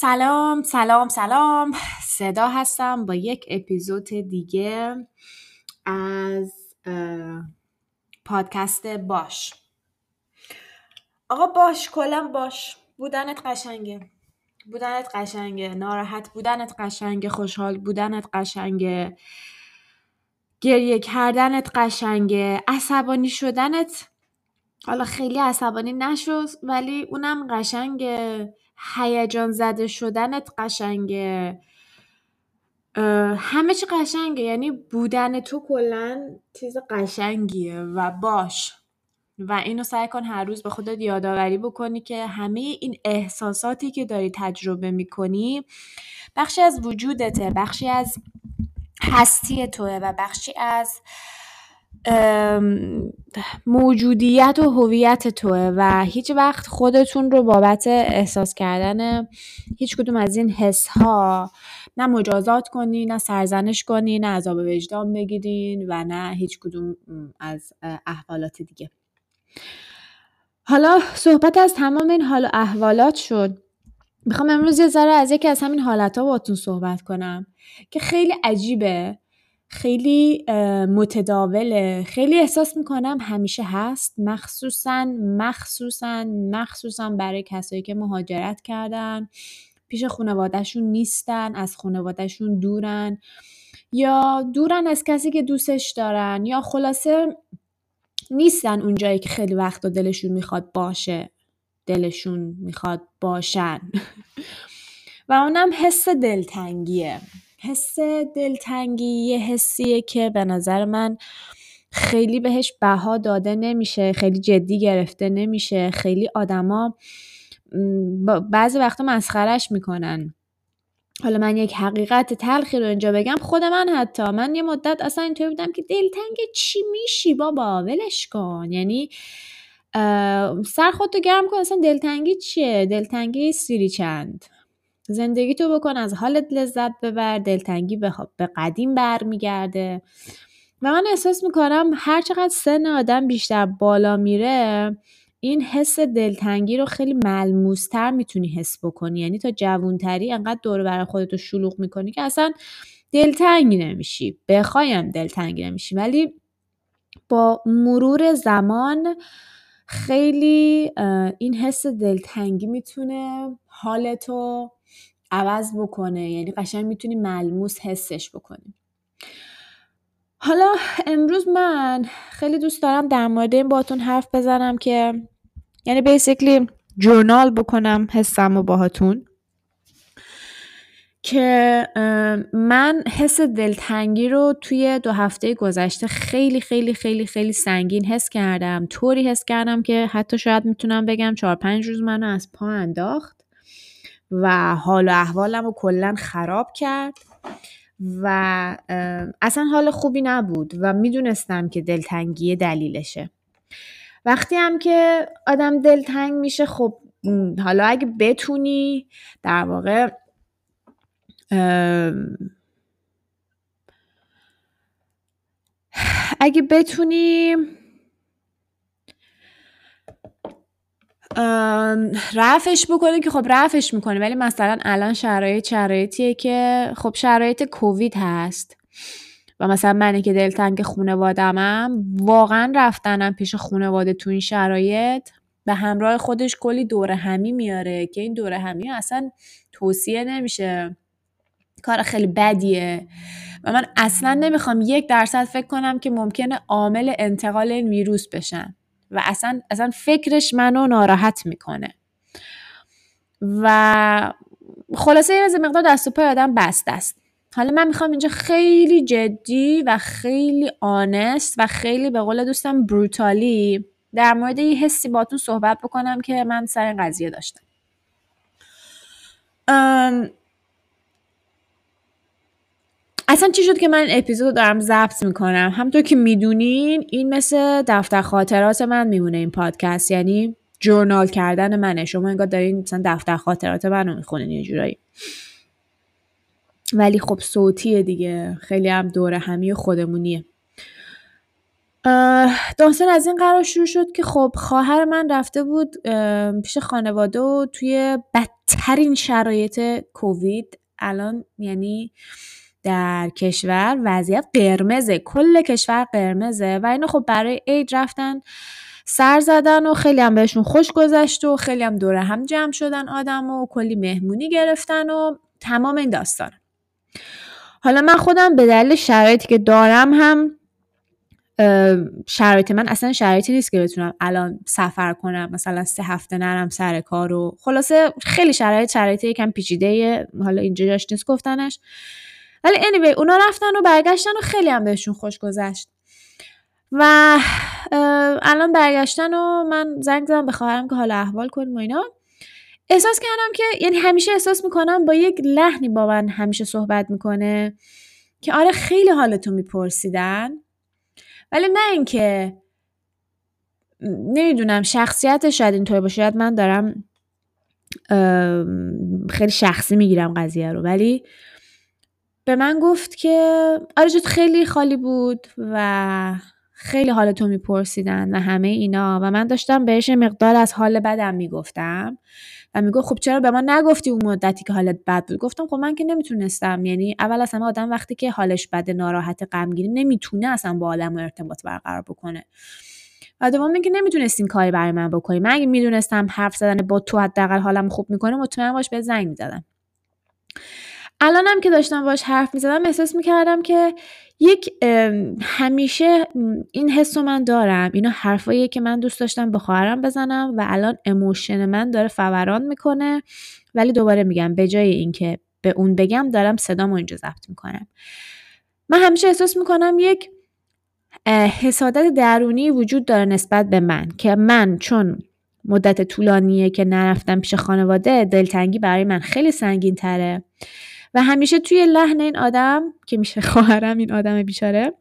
سلام سلام سلام. صدا هستم با یک اپیزود دیگه از پادکست باش. آقا باش کلا باش. بودنت قشنگه. بودنت قشنگه. ناراحت بودنت قشنگه. خوشحال بودنت قشنگه. گریه کردنت قشنگه. عصبانی شدنت. حالا خیلی عصبانی نشد ولی اونم قشنگه. هیجان زده شدنت قشنگه. همه چی قشنگه. یعنی بودن تو کلا چیز قشنگیه و باش. و اینو سعی کن هر روز به خودت یادآوری بکنی که همه این احساساتی که داری تجربه می‌کنی بخشی از وجودته بخشی از هستی توه و بخشی از موجودیت و هویت توه و هیچ وقت خودتون رو بابت احساس کردن هیچ کدوم از این حس ها نه مجازات کنین نه سرزنش کنین نه عذاب وجدان بگیرین و نه هیچ کدوم از احوالات دیگه. حالا صحبت از تمام این حال و احوالات شد. می‌خوام امروز یه ذره از یکی از همین حالت ها باتون صحبت کنم که خیلی عجیبه. خیلی متداوله. خیلی احساس می‌کنم همیشه هست. مخصوصا مخصوصا مخصوصا برای کسایی که مهاجرت کردن. پیش خانوادهشون نیستن از خانوادهشون دورن. یا دورن از کسی که دوستش دارن. یا خلاصه نیستن اونجایی که خیلی وقت دلشون می‌خواد باشه. دلشون می‌خواد باشن. و اونم حس دلتنگیه. حس دلتنگی یه حسیه که به نظر من خیلی بهش بها داده نمیشه خیلی جدی گرفته نمیشه. خیلی آدما بعضی وقتا مسخرش می‌کنن. حالا من یک حقیقت تلخی رو اینجا بگم. خود من حتی من یه مدت اصلا اینطور بودم که دلتنگ چی میشی بابا؟ ولش کن. یعنی سر خودتو گرم کن. اصلا دلتنگی چیه؟ دلتنگی سیری چند؟ زندگی تو بکن از حالت لذت ببر دلتنگی به, به قدیم برمیگرده. و من احساس می‌کنم هر چقدر سن آدم بیشتر بالا میره این حس دلتنگی رو خیلی ملموستر می‌تونی حس بکنی. یعنی تا جوونتری انقدر دور برای خودتو شلوغ می‌کنی که اصلا دلتنگی نمیشی. بخوایم دلتنگی نمیشی. ولی با مرور زمان خیلی این حس دلتنگی می‌تونه حالتو عوض بکنه یعنی قشنگ می‌تونی ملموس حسش بکنی. حالا امروز من خیلی دوست دارم در مورد این باتون حرف بزنم که یعنی بیسیکلی جورنال بکنم حسم و باهاتون که من حس دلتنگی رو توی دو هفته گذشته خیلی خیلی خیلی خیلی سنگین حس کردم. طوری حس کردم که حتی شاید می‌تونم بگم چهار پنج روز منو از پا انداخت. و حال و احوالم رو کلا خراب کرد و اصلا حال خوبی نبود و می‌دونستم که دلتنگی دلیلشه. وقتی هم که آدم دلتنگ میشه خب حالا اگه بتونی در واقع اگه بتونی رفش بکنه که خب رفش می‌کنه ولی مثلا الان شرایط شرایطیه که خب شرایط کووید هست. و مثلا منی که دلتنگ خونوادمم واقعا رفتنم پیش خونواده تو این شرایط به همراه خودش کلی دوره همی میاره که این دوره همی اصلا توصیه نمیشه. کار خیلی بدیه. و من اصلا نمی‌خوام یک درصد فکر کنم که ممکنه عامل انتقال این ویروس بشن و اصلا, اصلا فکرش منو ناراحت می‌کنه. و خلاصه یه مقدار دست و پای آدم بست است. حالا من می‌خوام اینجا خیلی جدی و خیلی آنست و خیلی به قول دوستم بروتالی در مورد یه حسی باتون صحبت بکنم که من سر این قضیه داشتم. اصلا چی شد که من اپیزود دارم ضبط می‌کنم؟ همطور که می‌دونین این مثل دفتر خاطرات من میمونه این پادکست. یعنی جورنال کردن منه. شما انگار دارین مثلا دفتر خاطرات منو می‌خونین یه جورایی. ولی خب صوتیه دیگه. خیلی هم دوره همی خودمونیه. داستان از این قرار شروع شد که خب خواهر من رفته بود پیش خانواده و توی بدترین شرایط کووید. الان یعنی در کشور وضعیت قرمزه کل کشور قرمزه و اینو خب برای عید رفتن سر زدن و خیلی هم بهشون خوش گذشت و خیلی هم دوره هم جمع شدن آدم و کلی مهمونی گرفتن و تمام این داستان. حالا من خودم به دلیل شرایطی که دارم هم شرایط من اصلا شرایطی نیست که بتونم الان سفر کنم مثلا سه هفته نرم سر کار و خلاصه خیلی شرایط شرایط یکم پیچیده حالا اینجا جاش نیست گفتنش. ولی anyway اونا رفتن و برگشتن و خیلی هم بهشون خوش گذشت. و الان برگشتن و من زنگ زدم به خواهرم که حالا احوال کنیم و اینا. احساس کردم که یعنی همیشه احساس می‌کنم با یک لحنی با من همیشه صحبت می‌کنه که آره خیلی حالتون میپرسیدن. ولی نه اینکه نمی‌دونم شخصیت شاید اینطور باشه شاید من دارم خیلی شخصی می‌گیرم قضیه رو. ولی به من گفت که آره خیلی خالی بود و خیلی حال تو میپرسیدن و همه اینا و من داشتم بهش مقدار از حال بدم می‌گفتم و می‌گفت خب چرا به ما نگفتی اون مدتی که حالت بد بود؟ گفتم خب من که نمی‌تونستم یعنی اول از همه آدم وقتی که حالش بد ناراحت غمگین نمی‌تونه اصلا با آدم ارتباط برقرار بکنه. و دوم اینکه نمی‌تونستین کاری برای من بکنی. من اگه می‌دونستم حرف زدن با تو حداقل حالم خوب می‌کنه مطمئن باش به زنگ می‌زدم. الانم که داشتم باش حرف می‌زدم احساس می‌کردم که یک همیشه این حس رو من دارم. اینا حرفاییه که من دوست داشتم به خواهرم بزنم و الان اموشن من داره فوران می‌کنه. ولی دوباره میگم به جای اینکه به اون بگم دارم صدامو اینجا ضبط می‌کنم. من همیشه احساس می‌کنم یک حسادت درونی وجود داره نسبت به من که من چون مدت طولانیه که نرفتم پیش خانواده دلتنگی برای من خیلی سنگین تره و همیشه توی لحن این آدم که میشه خواهرم این آدم بیچاره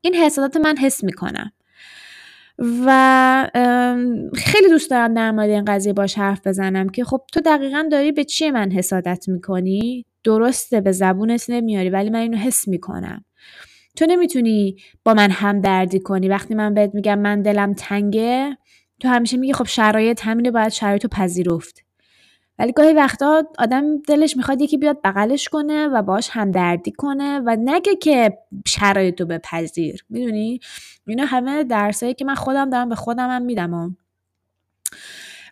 این حسادت من حس می‌کنم. و خیلی دوست دارم در مورد این قضیه باش حرف بزنم که خب تو دقیقا داری به چیه من حسادت می‌کنی؟ درسته به زبونت نمیاری ولی من اینو حس می‌کنم. تو نمی‌تونی با من هم دردی کنی. وقتی من بهت میگم من دلم تنگه تو همیشه میگی خب شرایط همینه باید شرایط رو پذیرفت. ولی گاهی وقتا آدم دلش می‌خواد یکی بیاد بغلش کنه و باش همدردی کنه و نگه که شرایط رو بپذیر. می‌دونی؟ اینا همه درسایی که من خودم دارم به خودم هم میدم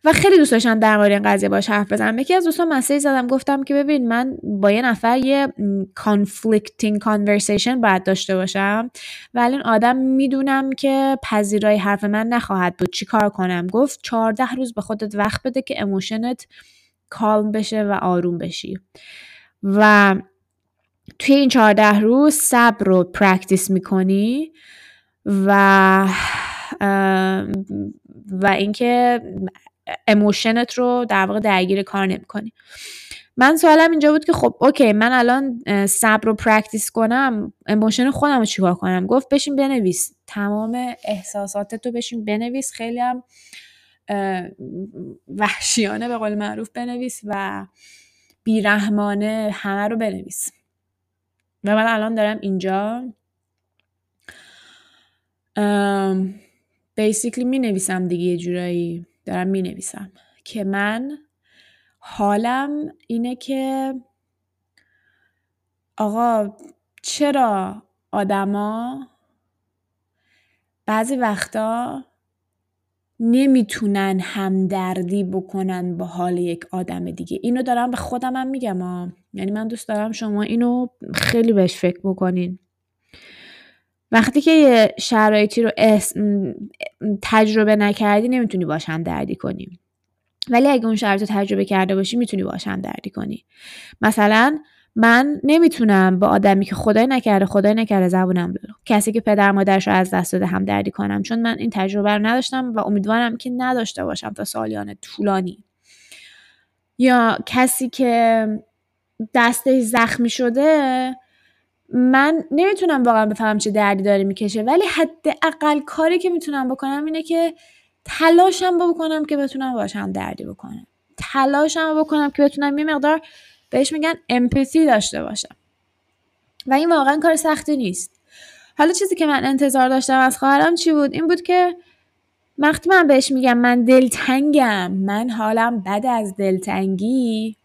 و خیلی دوست داشتم در مورد این قضیه باش حرف بزنم. یکی از دوستان مسیج زدم گفتم که ببین من با یه نفر یه conflicting conversation باید داشته باشم ولی این آدم می‌دونم که پذیرای حرف من نخواهد بود. چی کار کنم؟ گفت چهارده روز به خودت وقت بده که اموشنت کالم بشه و آروم بشی. و توی این چهارده روز صبر رو practice می‌کنی و و اینکه emotion ت رو در واقع درگیر کار نمی‌کنی. من سوالم اینجا بود که خب okay من الان صبر رو practice کنم emotion خودم رو چیکار کنم؟ گفت بشین بنویس. تمام احساساتت رو بشین بنویس. خیلی هم وحشیانه به قول معروف بنویس و بیرحمانه همه رو بنویس. و من الان دارم اینجا بیسیکلی می نویسم دیگه یه جورایی. دارم می نویسم که من حالم اینه که آقا چرا آدما بعضی وقتا نمی‌تونن همدردی بکنن با حال یک آدم دیگه. اینو دارم به خودم هم میگم ها. یعنی من دوست دارم شما اینو خیلی بهش فکر بکنین. وقتی که یه شرایطی رو تجربه نکردی نمی‌تونی باش هم دردی کنی. ولی اگه اون شرایط رو تجربه کرده باشی می‌تونی باش هم دردی کنی. مثلا من نمی‌تونم با آدمی که خدای نکرده خدای نکرده زبونم بلو کسی که پدر مادرش رو از دست داده هم دردی کنم. چون من این تجربه رو نداشتم و امیدوارم که نداشته باشم تا سالیان طولانی. یا کسی که دستش زخمی شده من نمی‌تونم واقعا بفهمم چه دردی داره می‌کشه. ولی حداقل کاری که می‌تونم بکنم اینه که تلاشم بکنم که بتونم باشم دردی بکنم. تلاشم بکنم که بتونم یه مقدار بهش میگن امپاتی داشته باشم. و این واقعا کار سختی نیست. حالا چیزی که من انتظار داشتم از خواهرم چی بود؟ این بود که وقتی من بهش میگم من دلتنگم من حالم بد از دلتنگی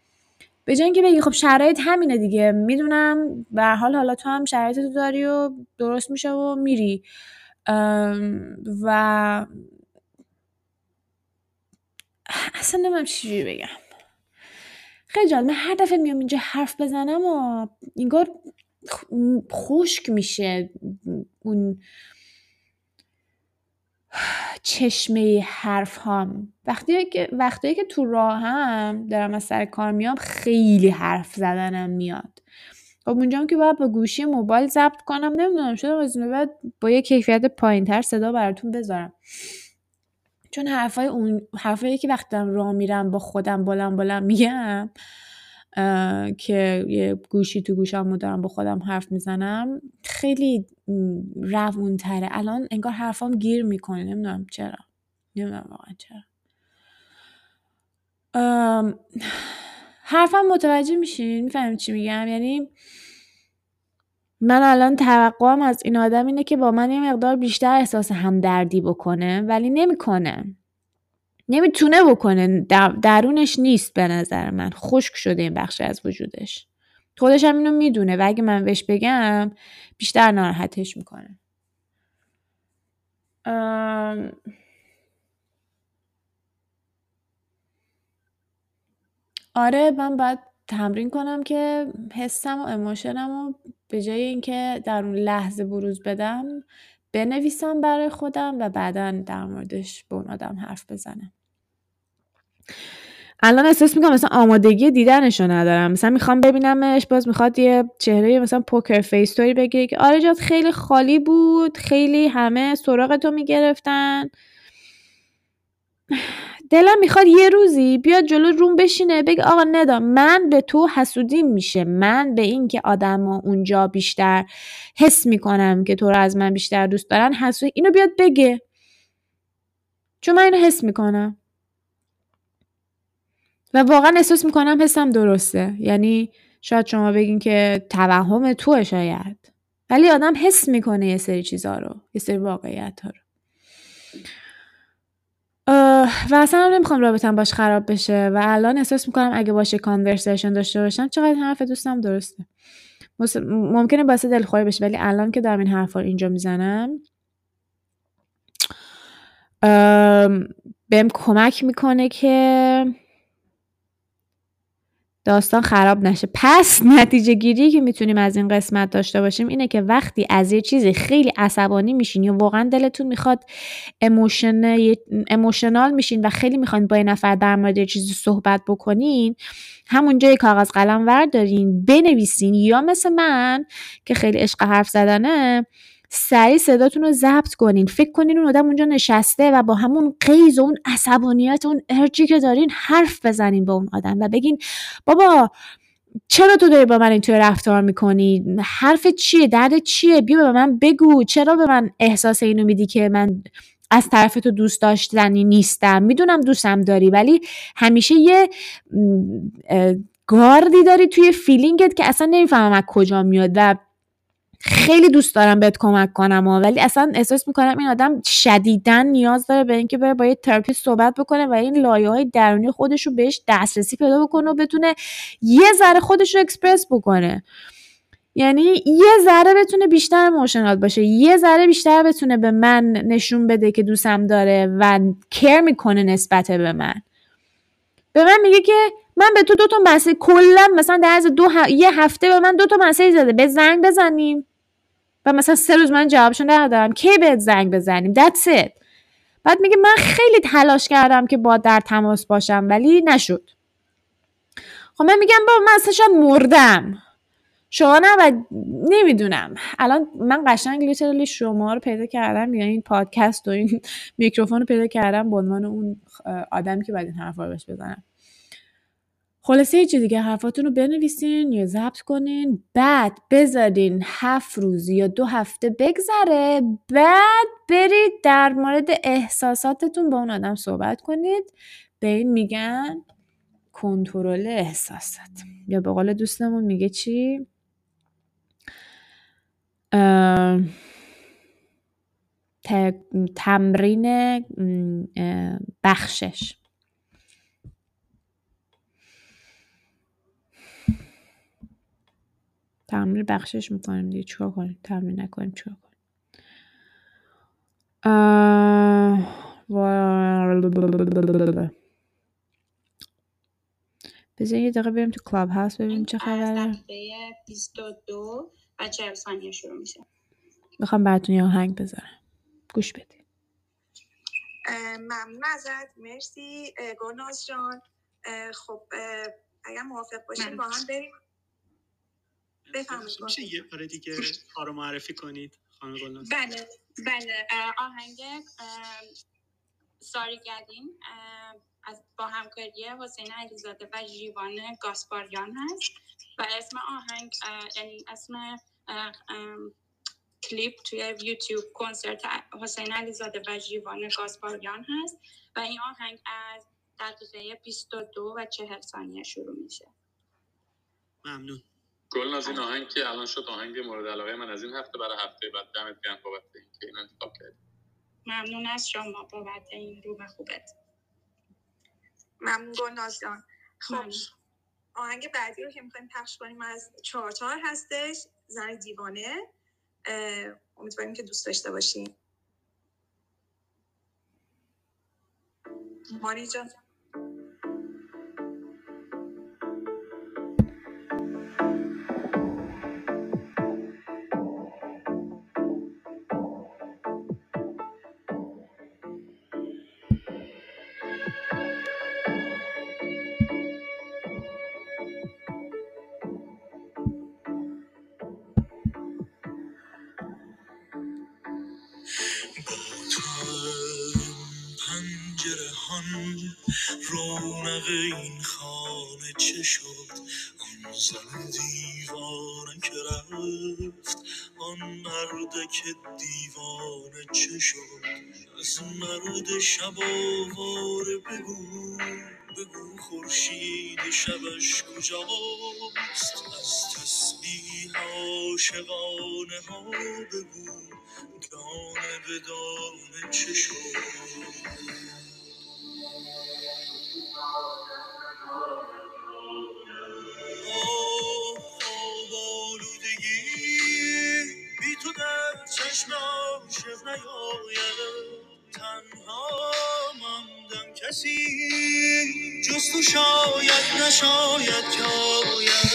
به جای اینکه بگی خب شرایط همینه دیگه می‌دونم به حال حالا تو هم شرایط تو داری و درست میشه و میری. و اصلا نمیم چی بگم. خیلی جالب. من هر دفعه میام اینجا حرف بزنم و اینگار خشک میشه اون چشمه حرف هم وقتی که وقتی که تو راه هم دارم از سر کار میام خیلی حرف زدنم میاد. خب اونجا که باید با گوشی موبایل ضبط کنم نمی‌دونم شده از بعد با یه کیفیت پایین تر صدا براتون بذارم. چون حرفای اون حرفایی که وقتی راه میرم با خودم بلند بلند میگم که یه گوشی تو گوشم دارم با خودم حرف می‌زنم خیلی روون تره الان انگار حرفام گیر می‌کنه. نمی‌دونم چرا. نمی‌دونم واقعا چرا. حرفم متوجه میشین؟ می‌فهمید چی میگم؟ یعنی من الان توقعم از این آدم اینه که با من یه مقدار بیشتر احساس همدردی بکنه ولی نمی‌کنه. نمی‌تونه بکنه. درونش نیست به نظر من. خشک شده این بخش از وجودش. خودش هم اینو می‌دونه و اگه من بهش بگم بیشتر ناراحتش می‌کنه. آره من باید تمرین کنم که حسم و اموشنم و به جای اینکه در اون لحظه بروز بدم بنویسم برای خودم و بعدا در موردش به اون آدم حرف بزنم. الان احساس می‌کنم مثلا آمادگی دیدنشو ندارم. مثلا می‌خوام ببینمش باز می‌خواد یه چهره مثلا پوکر فیس توری بگیره که آره جات خیلی خالی بود خیلی همه سراغ تو می‌گرفتن. دلم می‌خواد یه روزی بیاد جلو روم بشینه بگه آقا ندا من به تو حسودیم میشه. من به این که آدم اونجا بیشتر حس می‌کنم که تو رو از من بیشتر دوست دارن حسود اینو بیاد بگه. چون من اینو حس می‌کنم. و واقعا احساس می‌کنم حسم درسته. یعنی شاید شما بگین که توهم توه شاید. ولی آدم حس می‌کنه یه سری چیزها رو یه سری واقعیت ها رو. و اصلا نمی‌خوام رابطم باش خراب بشه و الان احساس می‌کنم اگه باشه کانورسیشن داشته باشم چقدر حرف دوستم درسته. ممکنه باعث دلخوری بشه ولی الان که دارم این حرفا رو اینجا می‌زنم بهم کمک می‌کنه که داستان خراب نشه. پس نتیجه گیری که می‌تونیم از این قسمت داشته باشیم اینه که وقتی از یه چیزی خیلی عصبانی میشین یا واقعا دلتون می‌خواد اموشنال میشین و خیلی می‌خواین با یه نفر در مورد یه چیزی صحبت بکنین همونجا یه کاغذ قلم وردارین بنویسین. یا مثل من که خیلی عشق حرف زدنه سریع صداتون رو ضبط کنین. فکر کنین اون آدم اونجا نشسته و با همون قیز و اون عصبانیت و اون ارجی که دارین حرف بزنین با اون آدم و بگین بابا چرا تو داری با من اینطور رفتار می‌کنی؟ حرف چیه؟ درد چیه؟ بیا به من بگو چرا به من احساس اینو میدی که من از طرف تو دوست داشتنی نیستم؟ می‌دونم دوستم داری ولی همیشه یه گاردی داری توی فیلینگت که اصلا نمی‌فهمم از کجا میاد و خیلی دوست دارم بهت کمک کنم ولی اصلا احساس می‌کنم این آدم شدیدن نیاز داره به اینکه بره با یه تراپیست صحبت بکنه و این لایه های درونی خودش رو بهش دسترسی پیدا بکنه و بتونه یه ذره خودش رو اکسپرس بکنه. یعنی یه ذره بتونه بیشتر emotional باشه یه ذره بیشتر بتونه به من نشون بده که دوستم داره و care می‌کنه نسبت به من. به من میگه که من به تو دو تا message کلا مثلا در از دو یه هفته به من دو تا message زده. به زنگ بزنیم. و مثلا سه روز من جوابشون ندادم. کی بهت زنگ بزنیم؟ That's it. بعد میگه من خیلی تلاش کردم که با در تماس باشم ولی نشد. خب من میگم با من اصلا مردم. شما و نمی‌دونم. الان من قشنگ لیترلی شما رو پیدا کردم یا این پادکست و این میکروفون رو پیدا کردم به عنوان اون آدمی که باید این حرفا رو بهش بزنم. خلاصه یه دیگه حرفاتون رو بنویسین یا ضبط کنین. بعد بذارین هفت روز یا دو هفته بگذره. بعد برید در مورد احساساتتون با اون آدم صحبت کنید. به این میگن کنترل احساسات یا به قول دوستمون میگه چی؟ تمرین بخشش. تمرین بخشش می‌کنیم دیگه. چیکار کنیم؟ تمرین نکنیم چیکار کنیم؟ بذار یه دقیقه بریم تو کلاب هاوس ببینیم چه خبره. از 22 و 40 ثانیه شروع میشه. می‌خوام براتون یه آهنگ بذارم. گوش بدید ممنون ازت. مرسی. گلناز جان. خب اگر موافق باشیم با هم بریم. میشه یه بار دیگه کارو معرفی کنید خانم بله بله. آهنگ ساری گدین از با همکاری حسین علیزاده و جیوان گاسپاریان هست و اسم آهنگ یعنی اسم کلیپ توی یوتیوب کنسرت حسین علیزاده و جیوان گاسپاریان هست و این آهنگ از دقیقه 22 و 40 ثانیه شروع میشه. ممنون. گل این آهنگ که الان شد آهنگ مورد علاقه من از این هفته برای هفته بعد. دمت گرم بابت اینکه این انتخاب کردی. ممنون از شما بابت این رو به خوبت. ممنون گلناز جان. خب آهنگ بعدی رو که می‌خوایم پخش کنیم از چهارتار هستش زن دیوانه. امیدواریم که دوست داشته باشیم مانی جان. زن دیوانه که رفت. آن مرد که دیوانه چه شد؟ از مرد شب آواره بگو بگو خورشید شبش کجاست؟ از تسبیح عاشقانه ها بگو دانه به دانه چه شد؟ بی تو در چشم تنها ماندم کسی جز تو شاید نشاید که آید.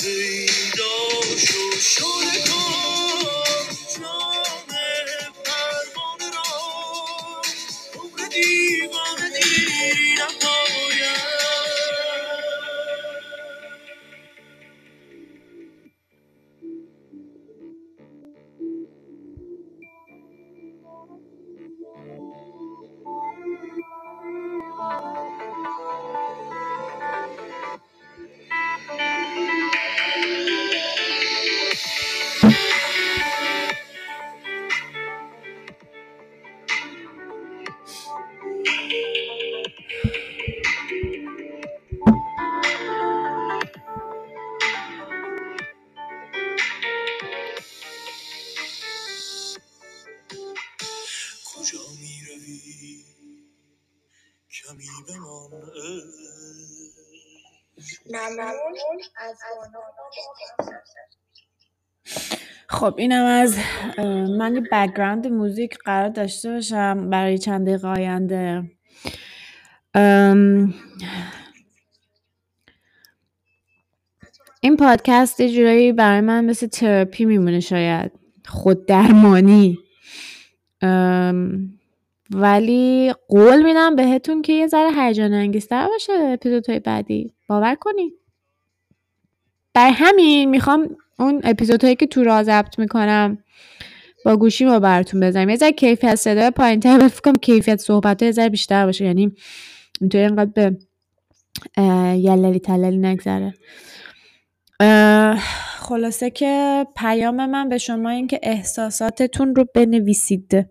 پیدا شو شده کن کجا می روی کمی بمان. ممنون از خب اینم از من یه background music قرار داشته باشم برای چند دقیقه آینده. این پادکست یه جورایی برای من مثل تراپی میمونه شاید. خود درمانی ولی قول میدم بهتون که یه ذره هیجان انگیزتر باشه اپیزودهای بعدی. باور کنید. برای همین می‌خوام اون اپیزودهایی که تو را ضبط می‌کنم با گوشی ما براتون بزنم. یه ذره کیفیت صدای پایین تر کنم کیفیت صحبت یه ذره بیشتر باشه. یعنی اینطوری اینقدر به یللی تللی نگذره. خلاصه که پیام من به شما این که احساساتتون رو بنویسید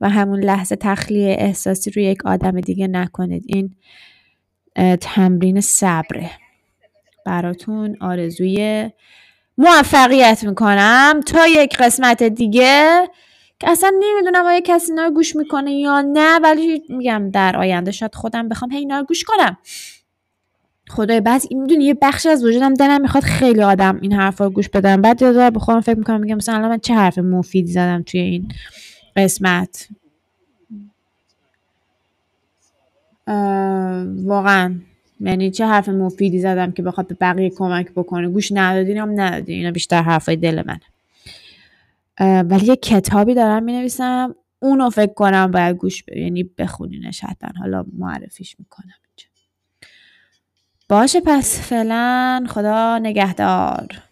و همون لحظه تخلیه احساسی رو یک آدم دیگه نکنید. این تمرین صبره. براتون آرزوی موفقیت می‌کنم. تا یک قسمت دیگه که اصلا نمی‌دونم آیا کسی اینا رو گوش می‌کنه یا نه ولی میگم در آینده شاید خودم بخوام هی اینا رو گوش کنم. خدای بعض این می‌دونی یه بخشی از وجودم دلم می‌خواد خیلی آدم این حرفا رو گوش بدن بعد یه به خودم فکر می‌کنم میگم مثلا الان من چه حرف مفیدی زدم توی این قسمت؟ واقعا. یعنی چه حرف مفیدی زدم که بخواد به بقیه کمک بکنه؟ گوش ندادین هم ندادین اینا بیشتر حرفای دل من ولی یه کتابی دارم می نویسم اونو فکر کنم باید گوش ب... یعنی بخونینش حتما. حالا معرفیش می‌کنم. باشه پس فعلا خدا نگهدار.